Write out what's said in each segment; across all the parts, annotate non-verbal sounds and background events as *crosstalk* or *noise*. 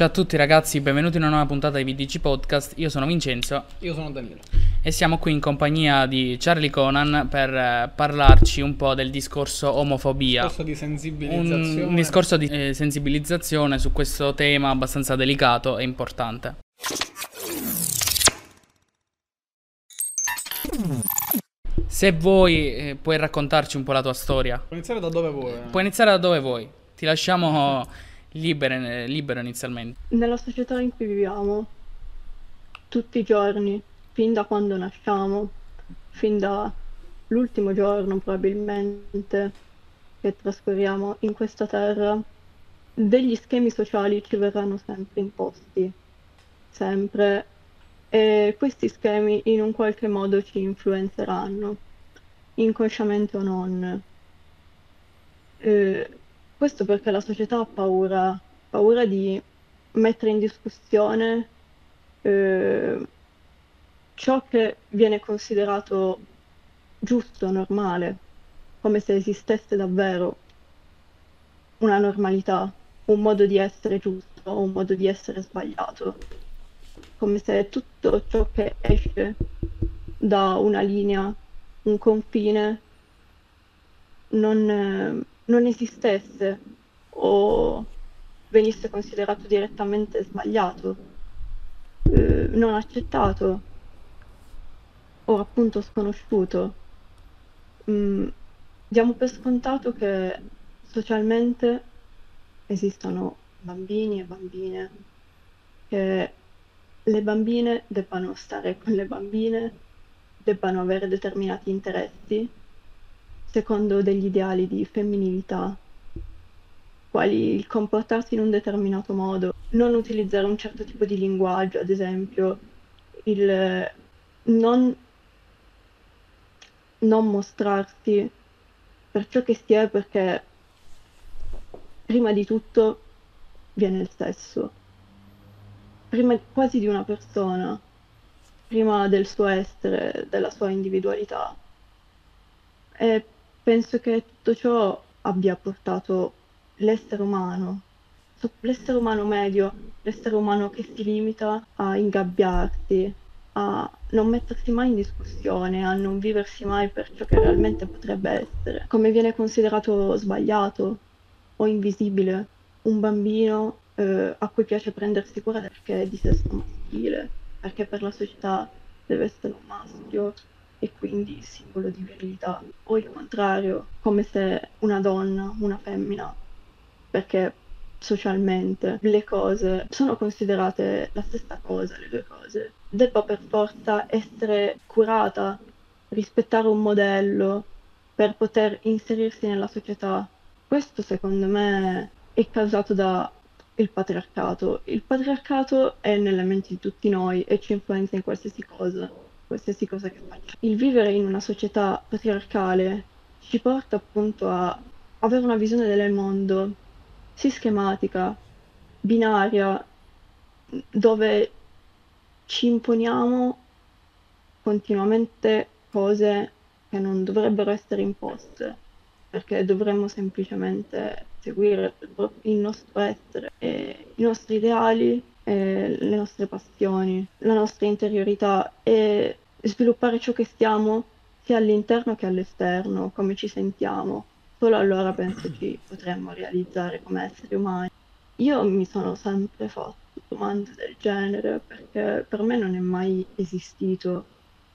Ciao a tutti ragazzi, benvenuti in una nuova puntata di VDC Podcast. Io sono Vincenzo Io sono Danilo. e siamo qui in compagnia di Charlie Conan per eh, parlarci un po' del discorso omofobia. Discorso di Un, sensibilizzazione. un discorso di eh, sensibilizzazione su questo tema abbastanza delicato e importante. Se vuoi, eh, puoi raccontarci un po' la tua storia. Puoi iniziare da dove vuoi. Puoi iniziare da dove vuoi. Ti lasciamo libere- libero inizialmente. Nella società in cui viviamo, tutti i giorni, fin da quando nasciamo, fin dall'ultimo giorno probabilmente che trascorriamo in questa terra, degli schemi sociali ci verranno sempre imposti, sempre, e questi schemi in un qualche modo ci influenzeranno, inconsciamente o non. Eh, questo perché la società ha paura, paura di mettere in discussione eh, ciò che viene considerato giusto, normale, come se esistesse davvero una normalità, un modo di essere giusto o un modo di essere sbagliato, come se tutto ciò che esce da una linea, un confine, non, eh, non esistesse o venisse considerato direttamente sbagliato, eh, non accettato o appunto sconosciuto. Mm, diamo per scontato che socialmente esistono bambini e bambine, che le bambine debbano stare con le bambine, debbano avere determinati interessi secondo degli ideali di femminilità, quali il comportarsi in un determinato modo, non utilizzare un certo tipo di linguaggio, ad esempio, il non, non mostrarsi per ciò che si è perché prima di tutto viene il sesso, prima quasi di una persona, prima del suo essere, della sua individualità. E penso che tutto ciò abbia portato l'essere umano, l'essere umano medio, l'essere umano che si limita a ingabbiarsi, a non mettersi mai in discussione, a non viversi mai per ciò che realmente potrebbe essere, come viene considerato sbagliato o invisibile un bambino eh, a cui piace prendersi cura perché è di sesso maschile, perché per la società deve essere un maschio e quindi simbolo di virilità, o il contrario, come se una donna, una femmina, perché socialmente le cose sono considerate la stessa cosa, le due cose, debba per forza essere curata, rispettare un modello per poter inserirsi nella società. Questo secondo me è causato da il patriarcato. Il patriarcato è nelle menti di tutti noi e ci influenza in qualsiasi cosa, qualsiasi cosa che facciamo. Il vivere in una società patriarcale ci porta appunto a avere una visione del mondo sistematica, binaria, dove ci imponiamo continuamente cose che non dovrebbero essere imposte, perché dovremmo semplicemente seguire il nostro essere, e i nostri ideali, e le nostre passioni, la nostra interiorità e sviluppare ciò che siamo sia all'interno che all'esterno, come ci sentiamo. Solo allora penso ci potremmo realizzare come esseri umani. Io mi sono sempre fatto domande del genere perché per me non è mai esistito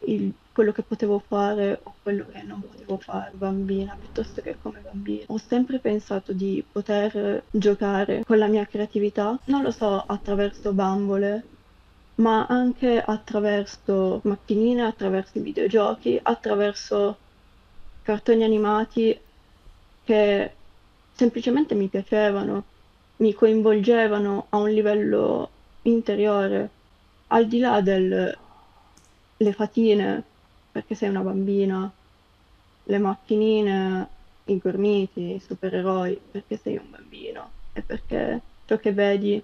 il- quello che potevo fare o quello che non potevo fare bambina piuttosto che come bambina. Ho sempre pensato di poter giocare con la mia creatività, non lo so, attraverso bambole, ma anche attraverso macchinine, attraverso i videogiochi, attraverso cartoni animati che semplicemente mi piacevano, mi coinvolgevano a un livello interiore, al di là del le fatine, perché sei una bambina, le macchinine, i gormiti, i supereroi, perché sei un bambino? E perché ciò che vedi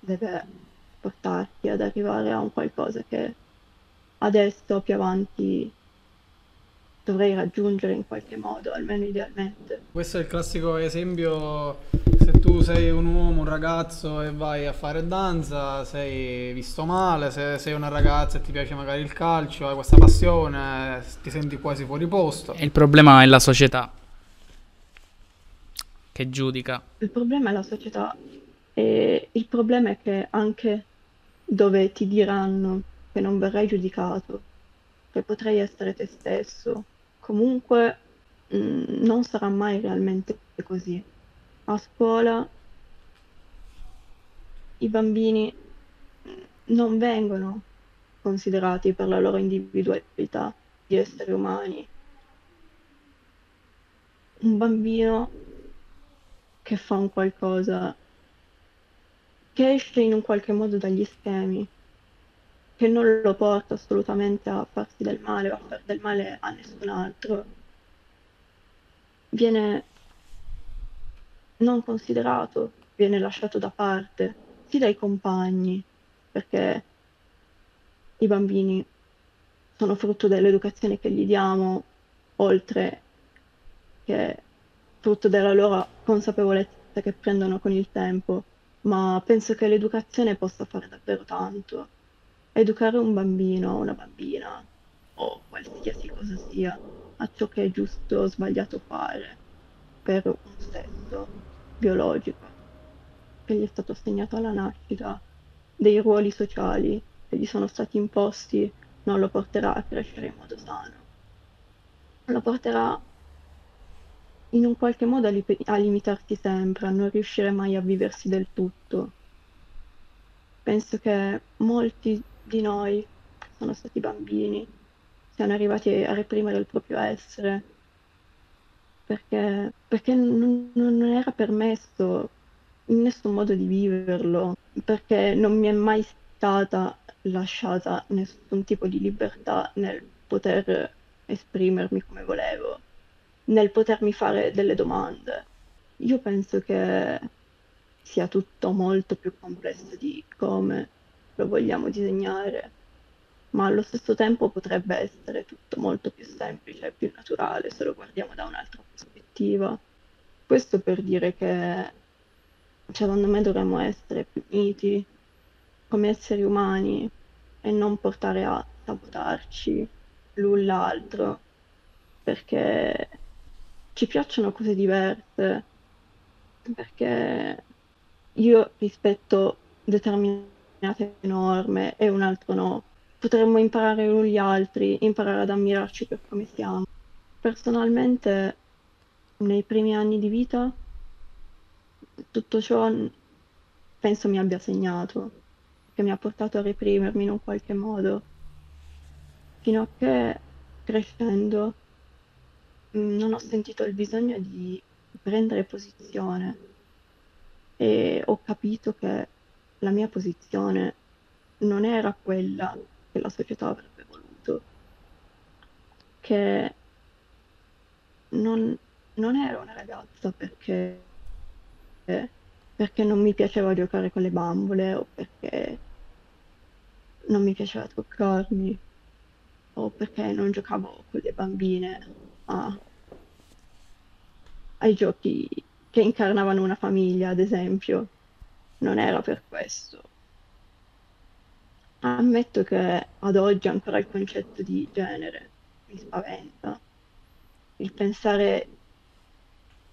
deve portarti ad arrivare a un qualcosa che adesso più avanti dovrei raggiungere in qualche modo, almeno idealmente. Questo è il classico esempio, se tu sei un uomo, un ragazzo e vai a fare danza, sei visto male, se sei una ragazza e ti piace magari il calcio, hai questa passione, ti senti quasi fuori posto. E il problema è la società che giudica. Il problema è la società e il problema è che anche dove ti diranno che non verrai giudicato, che potrai essere te stesso, comunque mh, mm, non sarà mai realmente così. A scuola i bambini non vengono considerati per la loro individualità di esseri umani. Un bambino che fa un qualcosa che esce in un qualche modo dagli schemi, che non lo porta assolutamente a farsi del male o a fare del male a nessun altro, viene non considerato, viene lasciato da parte, sì dai compagni, perché i bambini sono frutto dell'educazione che gli diamo, oltre che frutto della loro consapevolezza che prendono con il tempo, ma penso che l'educazione possa fare davvero tanto. Educare un bambino una bambina, o qualsiasi cosa sia, a ciò che è giusto o sbagliato fare per un sesso biologico che gli è stato assegnato alla nascita, dei ruoli sociali che gli sono stati imposti, non lo porterà a crescere in modo sano. Lo porterà in un qualche modo a, li- a limitarsi sempre, a non riuscire mai a viversi del tutto. Penso che molti di noi sono stati bambini, siano arrivati a reprimere il proprio essere, perché, perché non, non era permesso in nessun modo di viverlo, perché non mi è mai stata lasciata nessun tipo di libertà nel poter esprimermi come volevo nel potermi fare delle domande. Io penso che sia tutto molto più complesso di come lo vogliamo disegnare, ma allo stesso tempo potrebbe essere tutto molto più semplice e più naturale se lo guardiamo da un'altra prospettiva. Questo per dire che secondo me dovremmo essere più uniti come esseri umani e non portare a sabotarci l'un l'altro, perché ci piacciono cose diverse, perché io rispetto determinate norme e un altro no. Potremmo imparare l'un gli altri, imparare ad ammirarci per come siamo. Personalmente, nei primi anni di vita, tutto ciò penso mi abbia segnato, che mi ha portato a reprimermi in un qualche modo, fino a che crescendo Mm, non ho sentito il bisogno di prendere posizione e ho capito che la mia posizione non era quella che la società avrebbe voluto, che non, non ero una ragazza perché, perché non mi piaceva giocare con le bambole o perché non mi piaceva toccarmi o perché non giocavo con le bambine a, ai giochi che incarnavano una famiglia, ad esempio. Non era per questo. Ammetto che ad oggi ancora il concetto di genere mi spaventa. Il pensare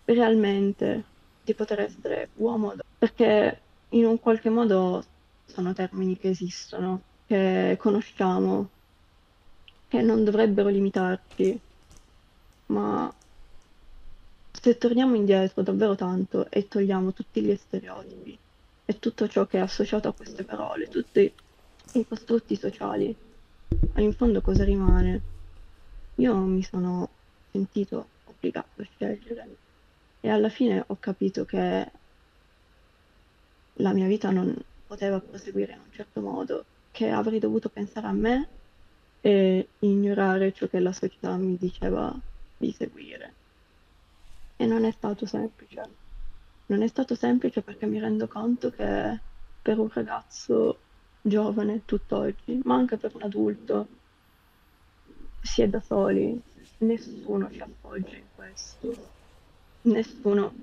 realmente di poter essere uomo, perché in un qualche modo sono termini che esistono, che conosciamo, che non dovrebbero limitarci ma se torniamo indietro davvero tanto e togliamo tutti gli stereotipi e tutto ciò che è associato a queste parole, tutti i costrutti sociali, in fondo cosa rimane? Io mi sono sentito obbligato a scegliere e alla fine ho capito che la mia vita non poteva proseguire in un certo modo, che avrei dovuto pensare a me e ignorare ciò che la società mi diceva di seguire. E non è stato semplice. Non è stato semplice perché mi rendo conto che per un ragazzo giovane tutt'oggi, ma anche per un adulto, si è da soli, nessuno ci appoggia in questo, nessuno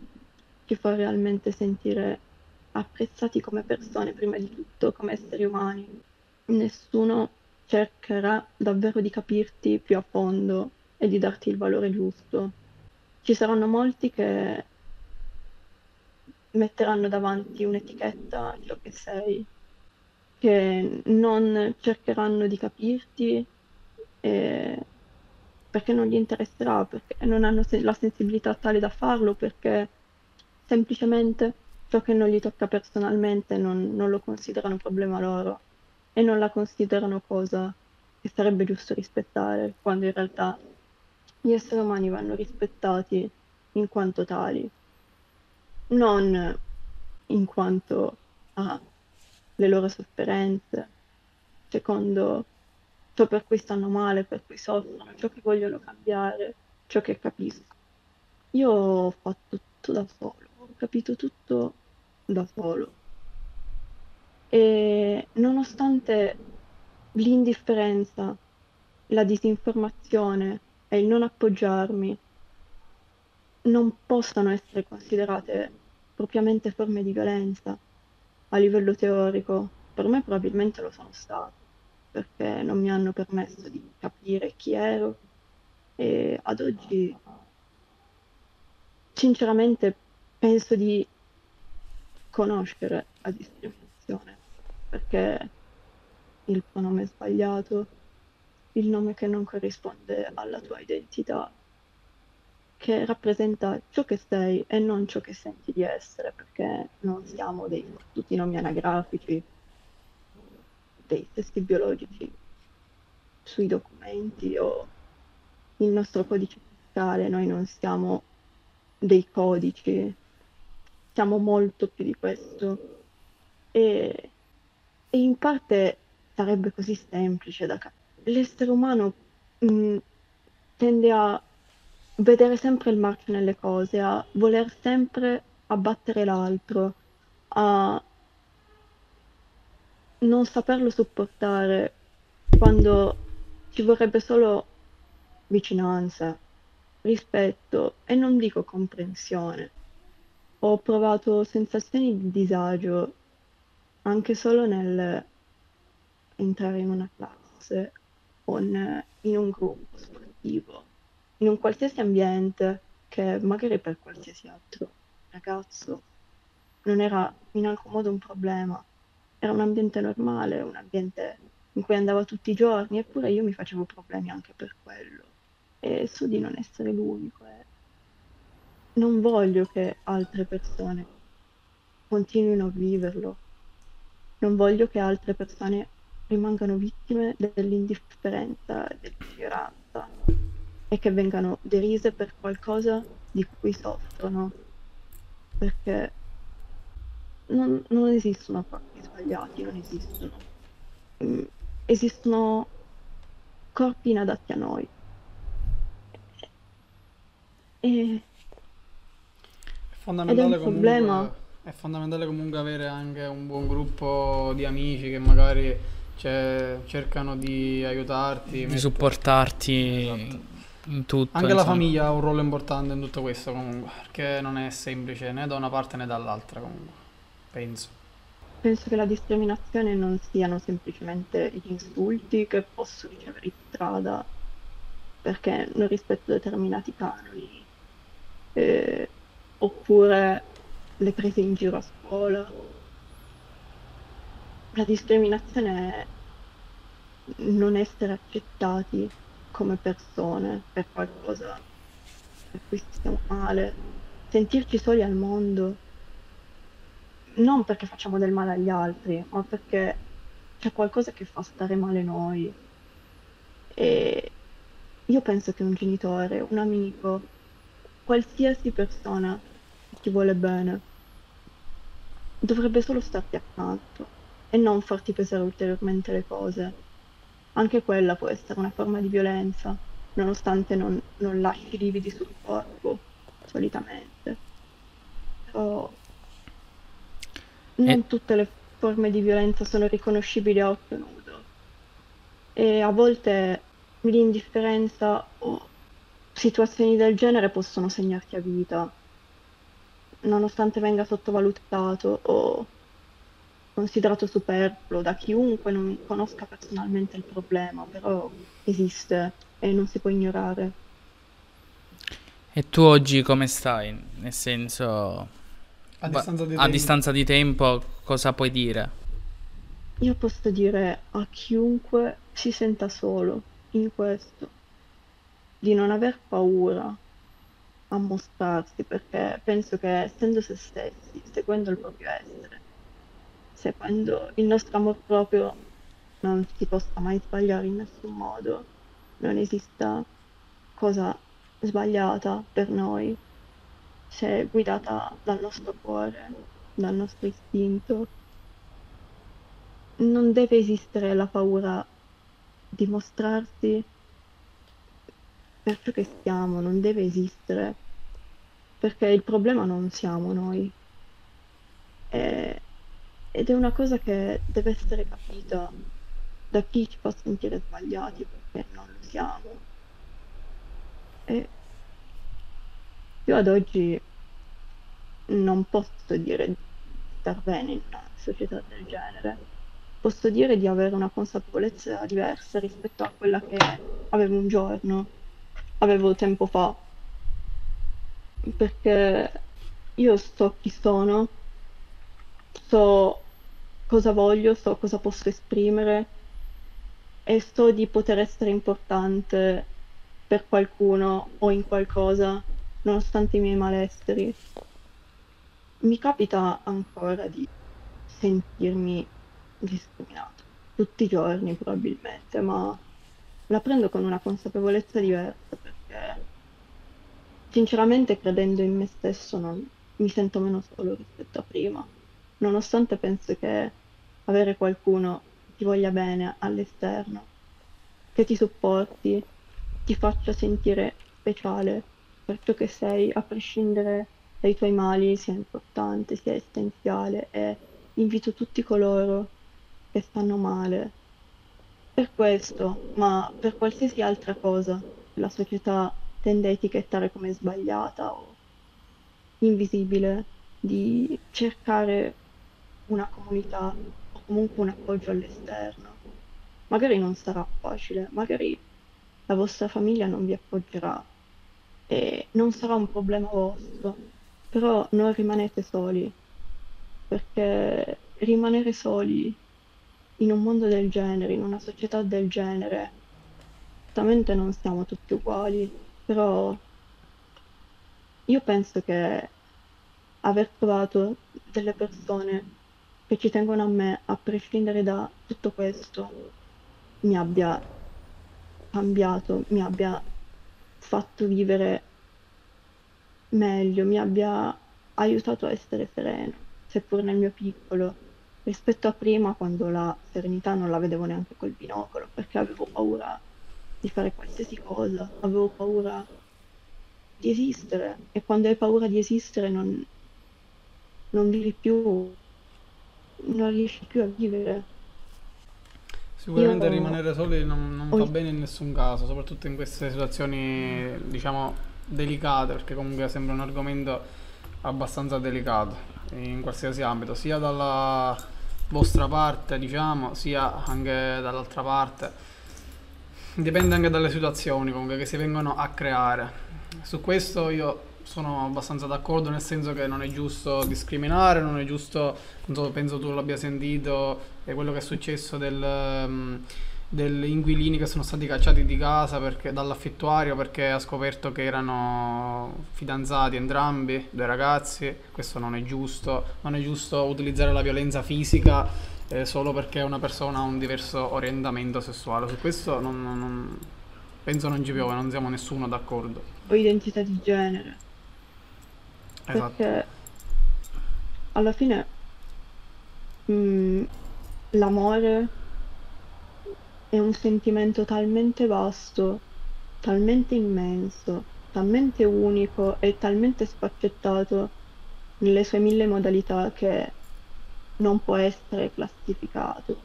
ci fa realmente sentire apprezzati come persone, prima di tutto come esseri umani. Nessuno cercherà davvero di capirti più a fondo e di darti il valore giusto. Ci saranno molti che metteranno davanti un'etichetta a ciò che sei, che non cercheranno di capirti eh, perché non gli interesserà, perché non hanno se- la sensibilità tale da farlo, perché semplicemente ciò che non gli tocca personalmente non, non lo considerano problema loro e non la considerano cosa che sarebbe giusto rispettare, quando in realtà gli esseri umani vanno rispettati in quanto tali, non in quanto alle loro sofferenze, secondo ciò per cui stanno male, per cui soffrono, ciò che vogliono cambiare, ciò che capiscono. Io ho fatto tutto da solo, ho capito tutto da solo. E nonostante l'indifferenza, la disinformazione e il non appoggiarmi non possano essere considerate propriamente forme di violenza a livello teorico, per me probabilmente lo sono state, perché non mi hanno permesso di capire chi ero. E ad oggi sinceramente penso di conoscere la discriminazione, perché il pronome sbagliato, il nome che non corrisponde alla tua identità, che rappresenta ciò che sei e non ciò che senti di essere, perché non siamo dei tutti nomi anagrafici, dei testi biologici sui documenti o il nostro codice fiscale, noi non siamo dei codici, siamo molto più di questo. E, e in parte sarebbe così semplice da capire. L'essere umano mh, mm, tende a vedere sempre il marcio nelle cose, a voler sempre abbattere l'altro, a non saperlo sopportare quando ci vorrebbe solo vicinanza, rispetto e non dico comprensione. Ho provato sensazioni di disagio anche solo nel entrare in una classe o in un gruppo sportivo, in un qualsiasi ambiente che magari per qualsiasi altro ragazzo non era in alcun modo un problema, era un ambiente normale, un ambiente in cui andavo tutti i giorni, eppure io mi facevo problemi anche per quello. E so di non essere l'unico. E non voglio che altre persone continuino a viverlo. Non voglio che altre persone rimangano vittime dell'indifferenza e dell'ignoranza e che vengano derise per qualcosa di cui soffrono. Perché non, non esistono corpi sbagliati, non esistono. Mm, esistono corpi inadatti a noi. E... È fondamentale, comunque, è fondamentale comunque avere anche un buon gruppo di amici che magari cioè, cercano di aiutarti, di supportarti esatto. In tutto. Anche insomma. la famiglia ha un ruolo importante in tutto questo comunque, perché non è semplice né da una parte né dall'altra comunque, penso. Penso che la discriminazione non siano semplicemente gli insulti che posso ricevere in strada perché non rispetto determinati canoni, eh, oppure le prese in giro a scuola, la discriminazione è non essere accettati come persone per qualcosa per cui stiamo male, sentirci soli al mondo, non perché facciamo del male agli altri, ma perché c'è qualcosa che fa stare male noi. E io penso che un genitore, un amico, qualsiasi persona che ti vuole bene, dovrebbe solo starti accanto e non farti pesare ulteriormente le cose. Anche quella può essere una forma di violenza, nonostante non, non lasci lividi sul corpo, solitamente. Però non e... tutte le forme di violenza sono riconoscibili a occhio nudo. E a volte l'indifferenza o situazioni del genere possono segnarti a vita, nonostante venga sottovalutato o considerato superfluo da chiunque non conosca personalmente il problema, però esiste e non si può ignorare. E tu oggi come stai? Nel senso, A distanza di a tempo. distanza di tempo, cosa puoi dire? Io posso dire a chiunque si senta solo in questo, di non aver paura a mostrarsi, perché penso che essendo se stessi, seguendo il proprio essere, seguendo il nostro amor proprio, non si possa mai sbagliare in nessun modo, non esista cosa sbagliata per noi se guidata dal nostro cuore, dal nostro istinto. Non deve esistere la paura di mostrarsi per ciò che siamo, non deve esistere, perché il problema non siamo noi. Ed è una cosa che deve essere capita da chi ci fa sentire sbagliati perché non lo siamo. E io ad oggi non posso dire di star bene in una società del genere. Posso dire di avere una consapevolezza diversa rispetto a quella che avevo un giorno, avevo tempo fa. Perché io so chi sono, so cosa voglio, so cosa posso esprimere e so di poter essere importante per qualcuno o in qualcosa, nonostante i miei malesseri. Mi capita ancora di sentirmi discriminato, tutti i giorni probabilmente, ma la prendo con una consapevolezza diversa perché sinceramente credendo in me stesso non mi sento meno solo rispetto a prima, nonostante penso che avere qualcuno ti voglia bene all'esterno, che ti supporti, ti faccia sentire speciale per ciò che sei, a prescindere dai tuoi mali, sia importante, sia essenziale e invito tutti coloro che stanno male. Per questo, ma per qualsiasi altra cosa la società tende a etichettare come sbagliata o invisibile, di cercare una comunità o comunque un appoggio all'esterno. Magari non sarà facile, magari la vostra famiglia non vi appoggerà e non sarà un problema vostro, però non rimanete soli, perché rimanere soli in un mondo del genere, in una società del genere, certamente non siamo tutti uguali, però io penso che aver trovato delle persone che ci tengono a me, a prescindere da tutto questo, mi abbia cambiato, mi abbia fatto vivere meglio, mi abbia aiutato a essere sereno, seppur nel mio piccolo, rispetto a prima quando la serenità non la vedevo neanche col binocolo, perché avevo paura di fare qualsiasi cosa, avevo paura di esistere e quando hai paura di esistere non, non vivi più, non riesci più a vivere. Sicuramente Io- rimanere soli non, non ho- va bene in nessun caso, soprattutto in queste situazioni, diciamo, delicate, perché comunque sembra un argomento abbastanza delicato in qualsiasi ambito, sia dalla vostra parte, diciamo, sia anche dall'altra parte. Dipende anche dalle situazioni comunque che si vengono a creare. Su questo io sono abbastanza d'accordo, nel senso che non è giusto discriminare, non è giusto, non so, penso tu l'abbia sentito, è quello che è successo del, ehm, degli inquilini che sono stati cacciati di casa perché, dall'affittuario perché ha scoperto che erano fidanzati entrambi, due ragazzi, questo non è giusto, non è giusto utilizzare la violenza fisica eh, solo perché una persona ha un diverso orientamento sessuale, su questo non, non- non- penso non ci piove, non siamo nessuno d'accordo. O identità di genere. Esatto. Perché alla fine mm, l'amore è un sentimento talmente vasto, talmente immenso, talmente unico e talmente sfaccettato nelle sue mille modalità che non può essere classificato,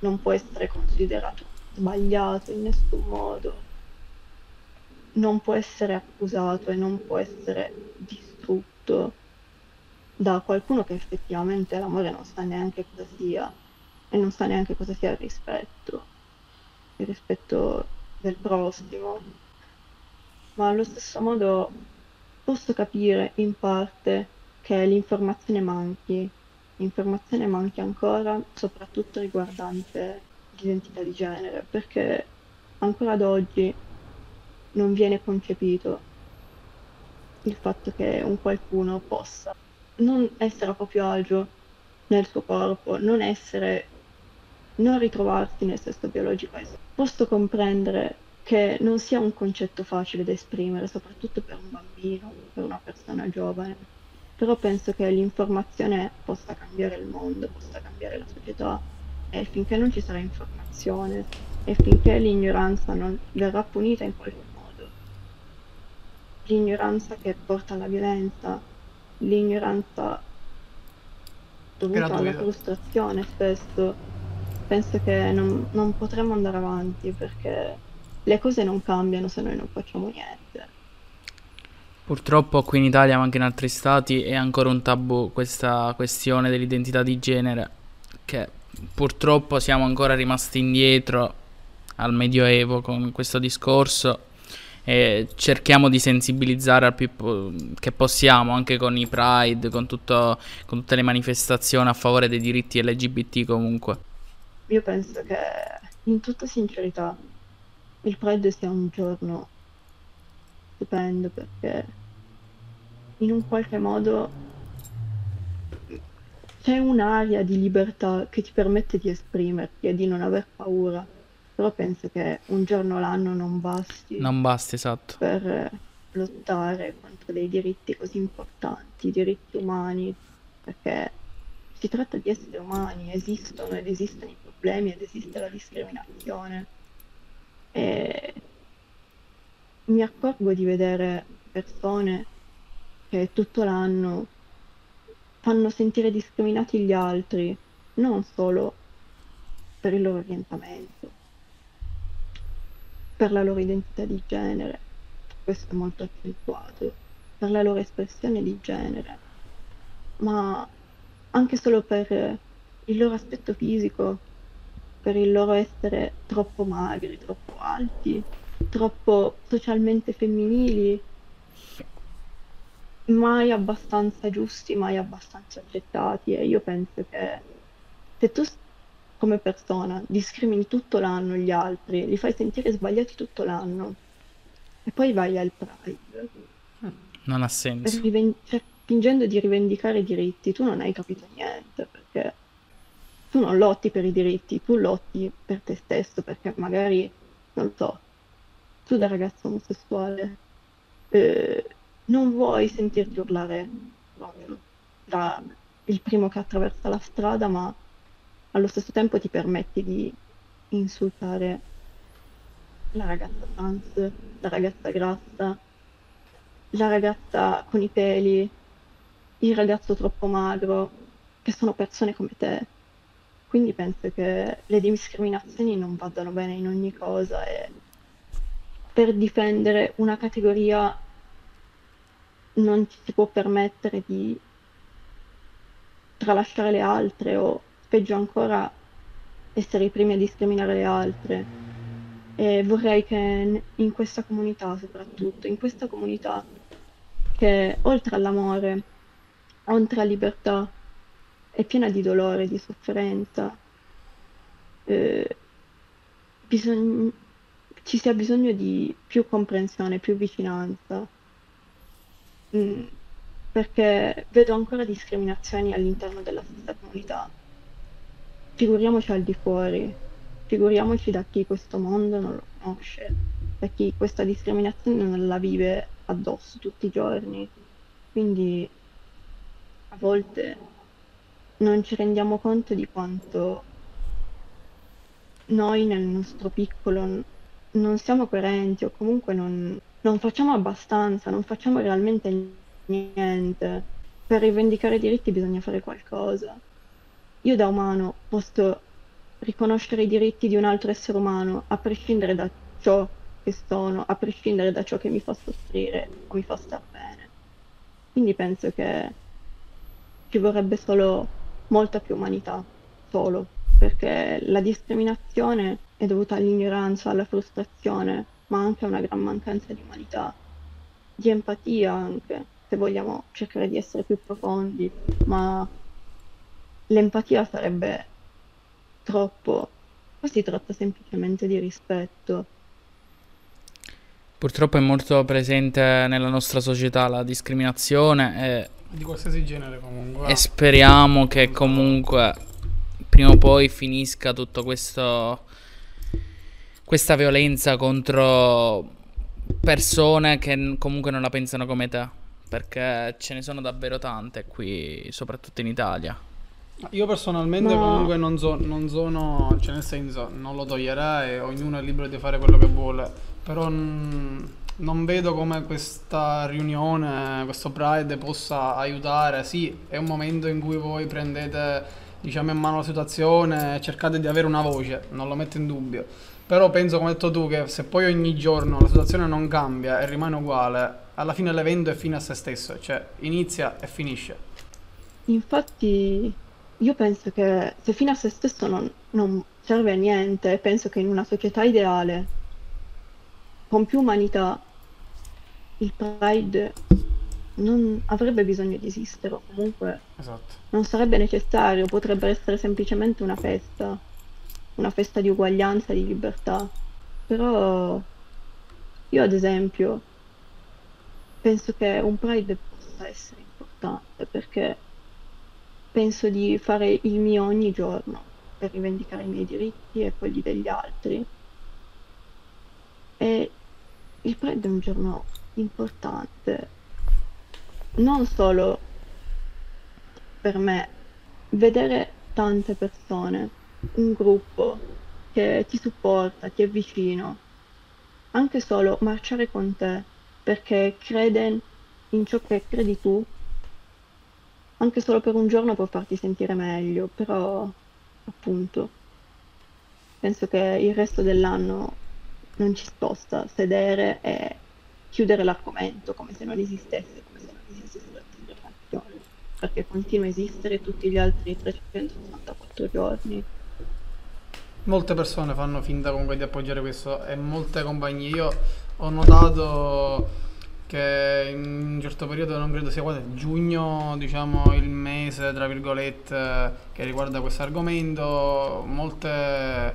non può essere considerato sbagliato in nessun modo. non può essere accusato e non può essere distrutto da qualcuno che effettivamente l'amore non sa neanche cosa sia e non sa neanche cosa sia il rispetto, il rispetto del prossimo. Ma allo stesso modo posso capire in parte che l'informazione manchi, l'informazione manchi ancora, soprattutto riguardante l'identità di genere, perché ancora ad oggi non viene concepito il fatto che un qualcuno possa non essere a proprio agio nel suo corpo, non essere, non ritrovarsi nel sesso biologico. Posso comprendere che non sia un concetto facile da esprimere, soprattutto per un bambino, per una persona giovane, però penso che l'informazione possa cambiare il mondo, possa cambiare la società e finché non ci sarà informazione e finché l'ignoranza non verrà punita in qualche modo, l'ignoranza che porta alla violenza, l'ignoranza dovuta alla frustrazione spesso, penso che non, non potremo andare avanti perché le cose non cambiano se noi non facciamo niente. Purtroppo qui in Italia, ma anche in altri stati, è ancora un tabù questa questione dell'identità di genere, che purtroppo siamo ancora rimasti indietro al Medioevo con questo discorso e cerchiamo di sensibilizzare al più po- che possiamo anche con i Pride, con, tutto, con tutte le manifestazioni a favore dei diritti LGBT comunque. Io penso che in tutta sincerità il Pride sia un giorno stupendo perché in un qualche modo c'è un'aria di libertà che ti permette di esprimerti e di non aver paura però penso che un giorno l'anno non basti. Non basti, esatto. Per lottare contro dei diritti così importanti, diritti umani, perché si tratta di esseri umani, esistono ed esistono i problemi ed esiste la discriminazione. E mi accorgo di vedere persone che tutto l'anno fanno sentire discriminati gli altri, non solo per il loro orientamento, per la loro identità di genere, questo è molto accentuato, per la loro espressione di genere, ma anche solo per il loro aspetto fisico, per il loro essere troppo magri, troppo alti, troppo socialmente femminili, mai abbastanza giusti, mai abbastanza accettati. E io penso che se tu come persona, discrimini tutto l'anno gli altri, li fai sentire sbagliati tutto l'anno e poi vai al Pride. Non ha senso. Riven- cioè, fingendo di rivendicare i diritti, tu non hai capito niente perché tu non lotti per i diritti, tu lotti per te stesso perché magari, non so, tu da ragazzo omosessuale eh, non vuoi sentirti urlare proprio da il primo che attraversa la strada, ma allo stesso tempo ti permetti di insultare la ragazza trans, la ragazza grassa, la ragazza con i peli, il ragazzo troppo magro, che sono persone come te. Quindi penso che le discriminazioni non vadano bene in ogni cosa e per difendere una categoria non ci si può permettere di tralasciare le altre o peggio ancora essere i primi a discriminare le altre. E vorrei che in questa comunità, soprattutto, in questa comunità che oltre all'amore, oltre alla libertà, è piena di dolore, di sofferenza, eh, bisog- ci sia bisogno di più comprensione, più vicinanza. Mm, perché vedo ancora discriminazioni all'interno della stessa comunità figuriamoci al di fuori, figuriamoci da chi questo mondo non lo conosce, da chi questa discriminazione non la vive addosso tutti i giorni. Quindi a volte non ci rendiamo conto di quanto noi nel nostro piccolo non siamo coerenti o comunque non, non facciamo abbastanza, non facciamo realmente niente. Per rivendicare i diritti bisogna fare qualcosa. Io da umano posso riconoscere i diritti di un altro essere umano, a prescindere da ciò che sono, a prescindere da ciò che mi fa soffrire o mi fa star bene. Quindi penso che ci vorrebbe solo molta più umanità, solo, perché la discriminazione è dovuta all'ignoranza, alla frustrazione, ma anche a una gran mancanza di umanità, di empatia anche, se vogliamo cercare di essere più profondi, ma l'empatia sarebbe troppo. Qua si tratta semplicemente di rispetto. Purtroppo è molto presente nella nostra società la discriminazione e, Di qualsiasi genere comunque. e speriamo che comunque prima o poi finisca tutto questo questa violenza contro persone che comunque non la pensano come te, perché ce ne sono davvero tante qui, soprattutto in Italia. Io personalmente Ma- comunque non, so- non sono, cioè nel senso, non lo toglierei, ognuno è libero di fare quello che vuole, però non vedo come questa riunione, questo Pride possa aiutare. Sì, è un momento in cui voi prendete, diciamo, in mano la situazione e cercate di avere una voce, non lo metto in dubbio. Però penso, come hai detto tu, che se poi ogni giorno la situazione non cambia e rimane uguale, alla fine l'evento è fine a se stesso, cioè inizia e finisce. Infatti, io penso che se fino a se stesso non, non serve a niente, penso che in una società ideale, con più umanità, il Pride non avrebbe bisogno di esistere, o comunque Esatto. non sarebbe necessario, potrebbe essere semplicemente una festa, una festa di uguaglianza, di libertà. Però io, ad esempio, penso che un Pride possa essere importante perché penso di fare il mio ogni giorno per rivendicare i miei diritti e quelli degli altri. E il Pride è un giorno importante, non solo per me, vedere tante persone, un gruppo che ti supporta, ti è vicino, anche solo marciare con te perché crede in ciò che credi tu, anche solo per un giorno può farti sentire meglio, però appunto penso che il resto dell'anno non ci sposta sedere e chiudere l'argomento come se non esistesse, come se non esistesse la celebrazione, perché continua a esistere tutti gli altri 384 giorni. Molte persone fanno finta comunque di appoggiare questo e molte compagnie. Io ho notato che in un certo periodo, non credo sia quasi giugno, diciamo il mese, tra virgolette, che riguarda questo argomento, molte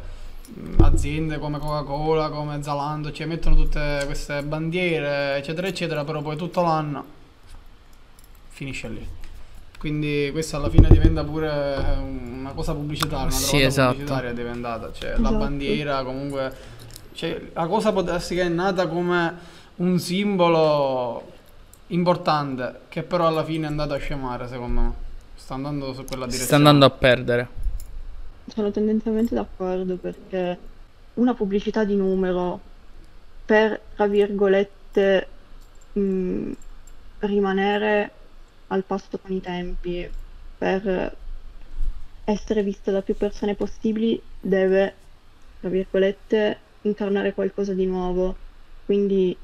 aziende come Coca-Cola, come Zalando, ci mettono tutte queste bandiere, eccetera, eccetera, però poi tutto l'anno finisce lì. Quindi questa alla fine diventa pure una cosa pubblicitaria, una Sì, esatto. pubblicitaria è diventata, cioè la Esatto. bandiera comunque, cioè, la cosa può darsi che è nata come un simbolo importante, che però alla fine è andato a scemare secondo me, sta andando su quella direzione. sta andando a perdere. Sono tendenzialmente d'accordo perché una pubblicità di numero per, tra virgolette, mh, rimanere al passo con i tempi, per essere vista da più persone possibili, deve, tra virgolette, incarnare qualcosa di nuovo. Quindi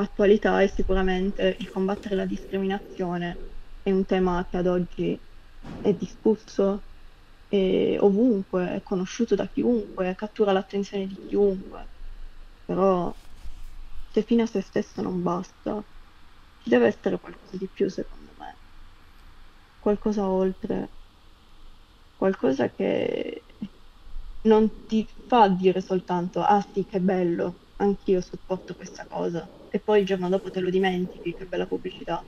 attualità è sicuramente il combattere la discriminazione è un tema che ad oggi è discusso è ovunque, è conosciuto da chiunque, cattura l'attenzione di chiunque. Però se fino a se stesso non basta, ci deve essere qualcosa di più secondo me. Qualcosa oltre. Qualcosa che non ti fa dire soltanto ah sì che bello, anch'io supporto questa cosa. E poi il giorno dopo te lo dimentichi, che bella pubblicità.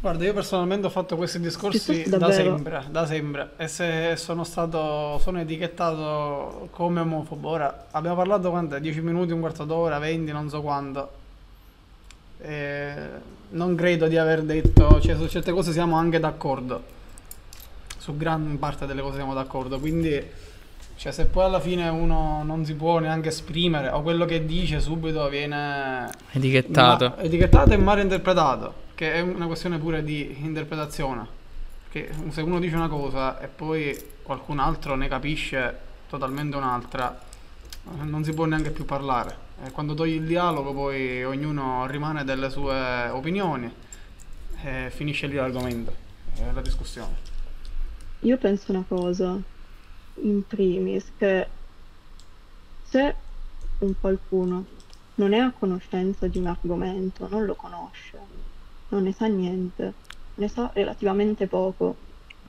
Guarda, io personalmente ho fatto questi discorsi da sempre, da sempre. E se sono stato, sono etichettato come omofobo, ora abbiamo parlato quanto? 10 minuti, un quarto d'ora, 20, non so quanto. E non credo di aver detto, cioè su certe cose siamo anche d'accordo. Su gran parte delle cose siamo d'accordo, quindi cioè, se poi alla fine uno non si può neanche esprimere o quello che dice subito viene Etichettato. ma- etichettato e male interpretato, che è una questione pure di interpretazione. Che se uno dice una cosa e poi qualcun altro ne capisce totalmente un'altra, non si può neanche più parlare. E quando togli il dialogo poi ognuno rimane delle sue opinioni e finisce lì l'argomento, eh, la discussione. Io penso una cosa, in primis, che se un qualcuno non è a conoscenza di un argomento, non lo conosce, non ne sa niente, ne sa relativamente poco,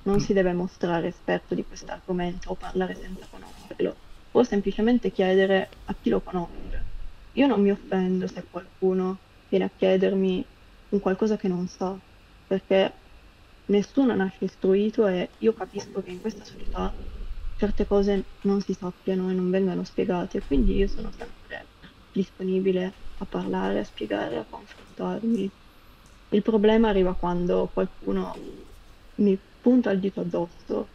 non si deve mostrare esperto di questo argomento o parlare senza conoscerlo, può semplicemente chiedere a chi lo conosce. Io non mi offendo se qualcuno viene a chiedermi un qualcosa che non sa, perché nessuno nasce istruito e io capisco che in questa società certe cose non si sappiano e non vengano spiegate, quindi io sono sempre disponibile a parlare, a spiegare, a confrontarmi. Il problema arriva quando qualcuno mi punta il dito addosso,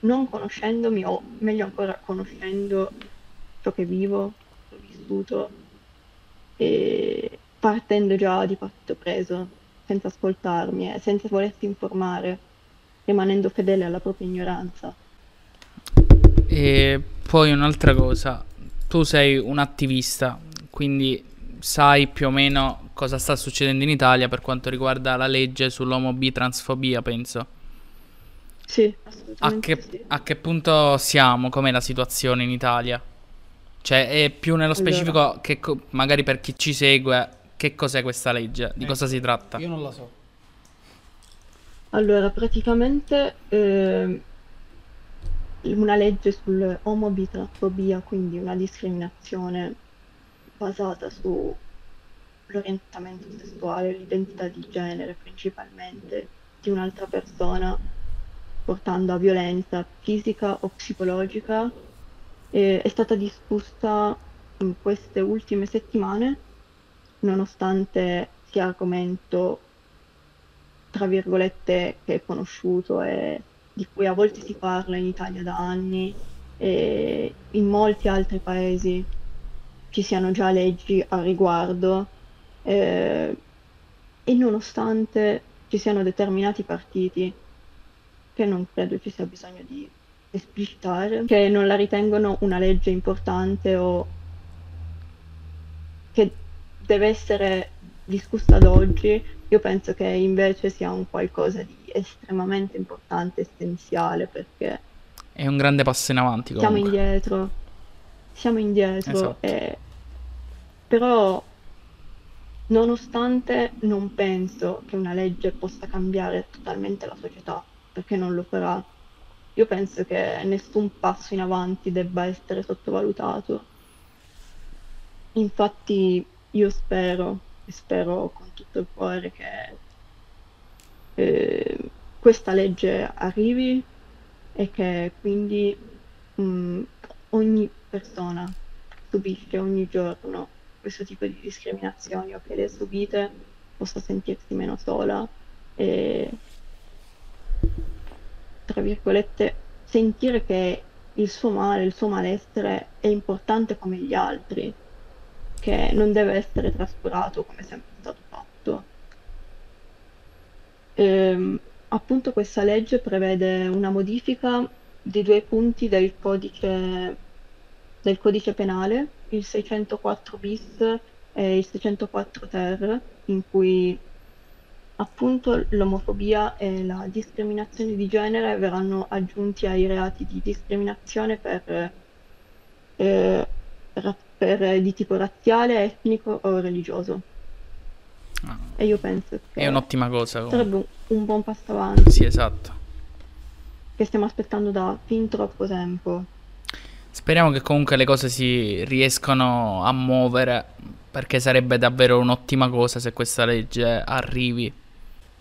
non conoscendomi o meglio ancora conoscendo ciò che vivo, ho vissuto e partendo già di partito preso, senza ascoltarmi e senza volersi informare, rimanendo fedele alla propria ignoranza. E poi un'altra cosa, tu sei un attivista, quindi sai più o meno cosa sta succedendo in Italia per quanto riguarda la legge sull'omobi-transfobia, penso. Sì, A che, sì. a che punto siamo? Com'è la situazione in Italia? Cioè, è più nello Allora, specifico, che co- magari per chi ci segue, che cos'è questa legge? Di Eh, cosa si tratta? Io non la so. allora praticamente ehm, una legge sull'omobitransfobia, quindi una discriminazione basata sull'orientamento sessuale, l'identità di genere principalmente di un'altra persona, portando a violenza fisica o psicologica, eh, è stata discussa in queste ultime settimane, nonostante sia argomento, tra virgolette, che è conosciuto e di cui a volte si parla in Italia da anni e in molti altri paesi ci siano già leggi a riguardo eh, e nonostante ci siano determinati partiti che non credo ci sia bisogno di esplicitare, che non la ritengono una legge importante o che deve essere discussa ad oggi, io penso che invece sia un qualcosa di estremamente importante, essenziale, perché È un grande passo in avanti siamo comunque. indietro, siamo indietro, Esatto. e- però nonostante non penso che una legge possa cambiare totalmente la società, perché non lo farà, io penso che nessun passo in avanti debba essere sottovalutato. Infatti io spero, e spero con tutto il cuore che eh, questa legge arrivi e che quindi mh, ogni persona subisce ogni giorno questo tipo di discriminazioni o che le subite possa sentirsi meno sola e tra virgolette sentire che il suo male, il suo malessere è importante come gli altri, che non deve essere trascurato come sempre stato fatto. Ehm, appunto questa legge prevede una modifica di due punti del codice, del codice penale, il 604 bis e il 604 ter, in cui appunto l'omofobia e la discriminazione di genere verranno aggiunti ai reati di discriminazione per, eh, per- di tipo razziale, etnico o religioso. Ah, E io penso È che un'ottima cosa comunque. sarebbe un, un buon passo avanti Sì, esatto. che stiamo aspettando da fin troppo tempo. Speriamo che comunque le cose si riescano a muovere, perché sarebbe davvero un'ottima cosa se questa legge arrivi.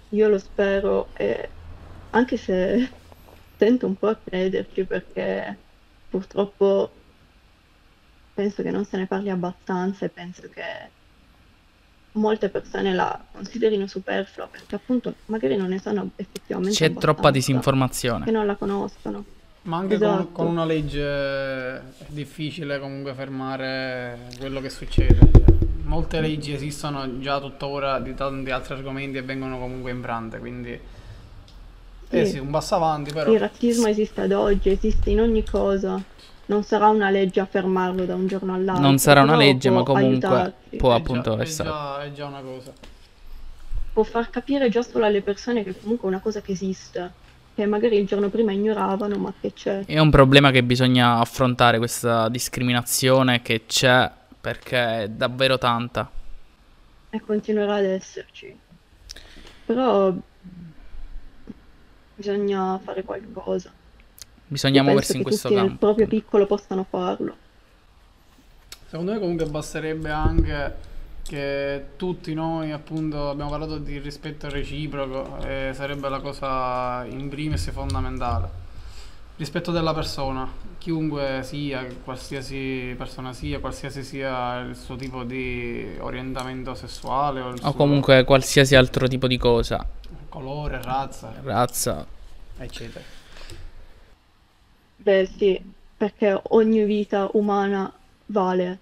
Io lo spero, e anche se *laughs* tento un po' a crederci perché purtroppo penso che non se ne parli abbastanza e penso che molte persone la considerino superflua perché appunto magari non ne sanno effettivamente C'è troppa disinformazione. che non la conoscono. Ma anche con, Esatto. con una legge è difficile comunque fermare quello che succede. Molte leggi esistono già tuttora di tanti altri argomenti e vengono comunque infrante, quindi eh Sì. sì, un passo avanti però. Il razzismo esiste ad oggi, esiste in ogni cosa. Non sarà una legge a fermarlo da un giorno all'altro. Non sarà una legge, ma comunque aiutarti. può È appunto già, è, essere. già, è già una cosa. Può far capire già solo alle persone che comunque è una cosa che esiste, che magari il giorno prima ignoravano, ma che c'è. È un problema che bisogna affrontare, questa discriminazione che c'è perché è davvero tanta. e continuerà ad esserci. Però bisogna fare qualcosa. Bisogna Io muoversi in questo tutti nel campo. proprio piccolo possano farlo. Secondo me comunque basterebbe anche che tutti noi appunto abbiamo parlato di rispetto reciproco e sarebbe la cosa in primis fondamentale. Rispetto della persona, chiunque sia, qualsiasi persona sia, qualsiasi sia il suo tipo di orientamento sessuale o il O suo comunque qualsiasi altro tipo di cosa, colore, razza, razza. eccetera. Beh, sì, perché ogni vita umana vale.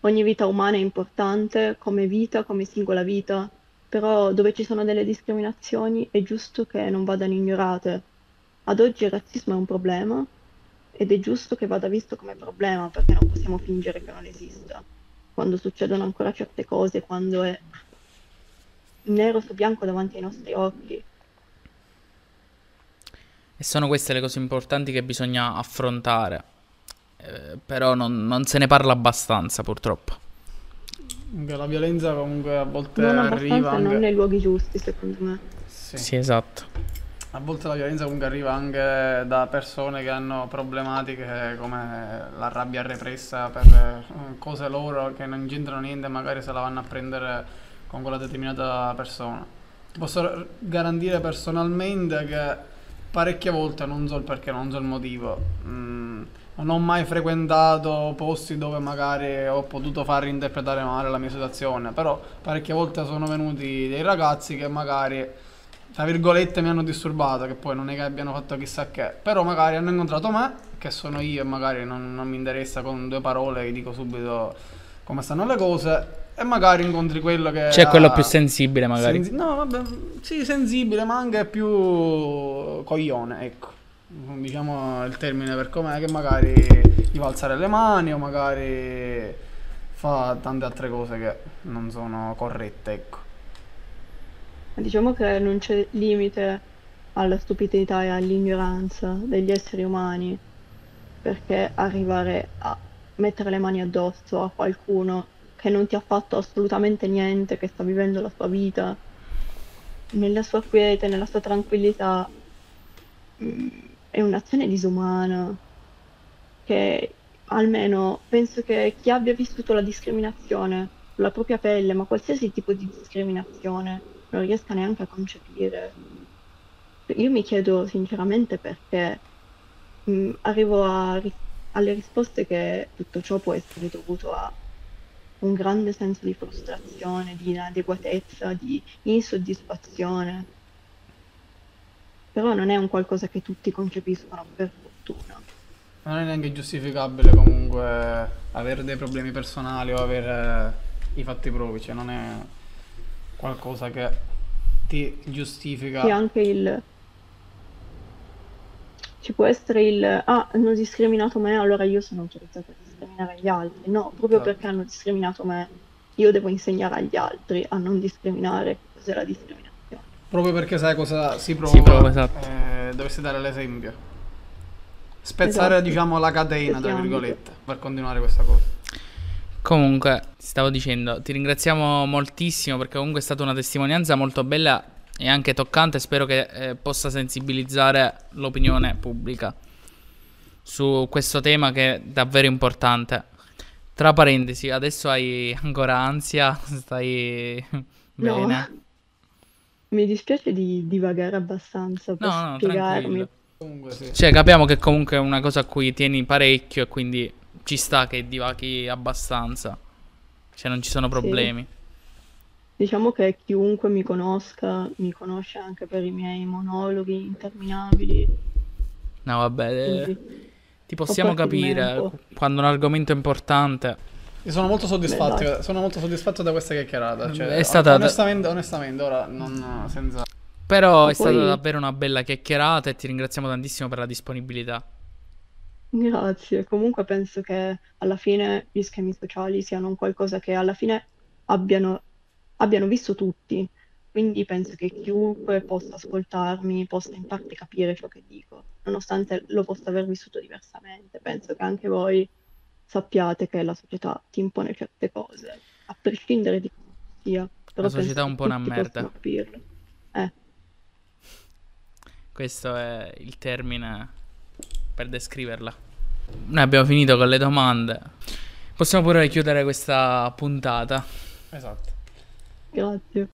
Ogni vita umana è importante come vita, come singola vita, però dove ci sono delle discriminazioni è giusto che non vadano ignorate. Ad oggi il razzismo è un problema ed è giusto che vada visto come problema perché non possiamo fingere che non esista. Quando succedono ancora certe cose, quando è nero su bianco davanti ai nostri occhi. E sono queste le cose importanti che bisogna affrontare. Eh, però non, non se ne parla abbastanza, purtroppo. La violenza comunque a volte Non arriva anche... non nei luoghi giusti, secondo me. Sì. Sì, esatto. A volte la violenza comunque arriva anche da persone che hanno problematiche come la rabbia repressa per eh, cose loro che non c'entrano niente magari se la vanno a prendere con quella determinata persona. Posso garantire personalmente che parecchie volte, non so il perché, non so il motivo, mm, non ho mai frequentato posti dove magari ho potuto far interpretare male la mia situazione, però parecchie volte sono venuti dei ragazzi che magari tra virgolette mi hanno disturbato, che poi non è che abbiano fatto chissà che, però magari hanno incontrato me, che sono io e magari non, non mi interessa con due parole, gli dico subito come stanno le cose, e magari incontri quello che... C'è quello ha- più sensibile, magari. sensi- no, vabbè, sì, sensibile, ma anche più coglione, ecco. Diciamo il termine per com'è, che magari gli va a alzare le mani o magari fa tante altre cose che non sono corrette, ecco. Diciamo che non c'è limite alla stupidità e all'ignoranza degli esseri umani, perché arrivare a mettere le mani addosso a qualcuno che non ti ha fatto assolutamente niente, che sta vivendo la sua vita, nella sua quiete, nella sua tranquillità, mm, è un'azione disumana, che almeno penso che chi abbia vissuto la discriminazione sulla propria pelle, ma qualsiasi tipo di discriminazione, non riesca neanche a concepire. Io mi chiedo sinceramente perché mm, arrivo a alle risposte che tutto ciò può essere dovuto a un grande senso di frustrazione, di inadeguatezza, di insoddisfazione. Però non è un qualcosa che tutti concepiscono per fortuna. Non è neanche giustificabile comunque avere dei problemi personali o avere i fatti propri, cioè non è qualcosa che ti giustifica. Sì, anche il... Ci può essere il... Ah, hanno discriminato me, allora io sono autorizzata a discriminare gli altri. No, proprio Esatto. perché hanno discriminato me, io devo insegnare agli altri a non discriminare cos'è la discriminazione. Proprio perché sai cosa si prova, Si prova, esatto. eh, dovresti dare l'esempio. Spezzare, Esatto. diciamo, la catena, tra virgolette, per continuare questa cosa. Comunque, stavo dicendo, ti ringraziamo moltissimo perché comunque è stata una testimonianza molto bella e anche toccante. Spero che eh, possa sensibilizzare l'opinione pubblica su questo tema che è davvero importante. Tra parentesi, adesso hai ancora ansia? *laughs* Stai No, bene? mi dispiace di divagare abbastanza per No, no, spiegarmi. sì. Cioè, capiamo che comunque è una cosa a cui tieni parecchio e quindi ci sta che divaghi abbastanza. Cioè, non ci sono problemi. Diciamo che chiunque mi conosca mi conosce anche per i miei monologhi interminabili. No, vabbè, eh, Quindi ti possiamo capire quando un argomento è importante. Io sono molto soddisfatto, Beh, sono molto soddisfatto da questa chiacchierata. Cioè, È stata- onestamente, onestamente, ora non senza. Però Ma è stata poi- davvero una bella chiacchierata e ti ringraziamo tantissimo per la disponibilità. Grazie. Comunque penso che alla fine gli schemi sociali siano un qualcosa che alla fine abbiano, abbiano visto tutti. Quindi penso che chiunque possa ascoltarmi possa in parte capire ciò che dico, nonostante lo possa aver vissuto diversamente. Penso che anche voi sappiate che la società ti impone certe cose, a prescindere di come sia. Però La società è un po' una merda. Eh, Questo è il termine per descriverla. Noi abbiamo finito con le domande. Possiamo pure chiudere questa puntata. Esatto. grazie.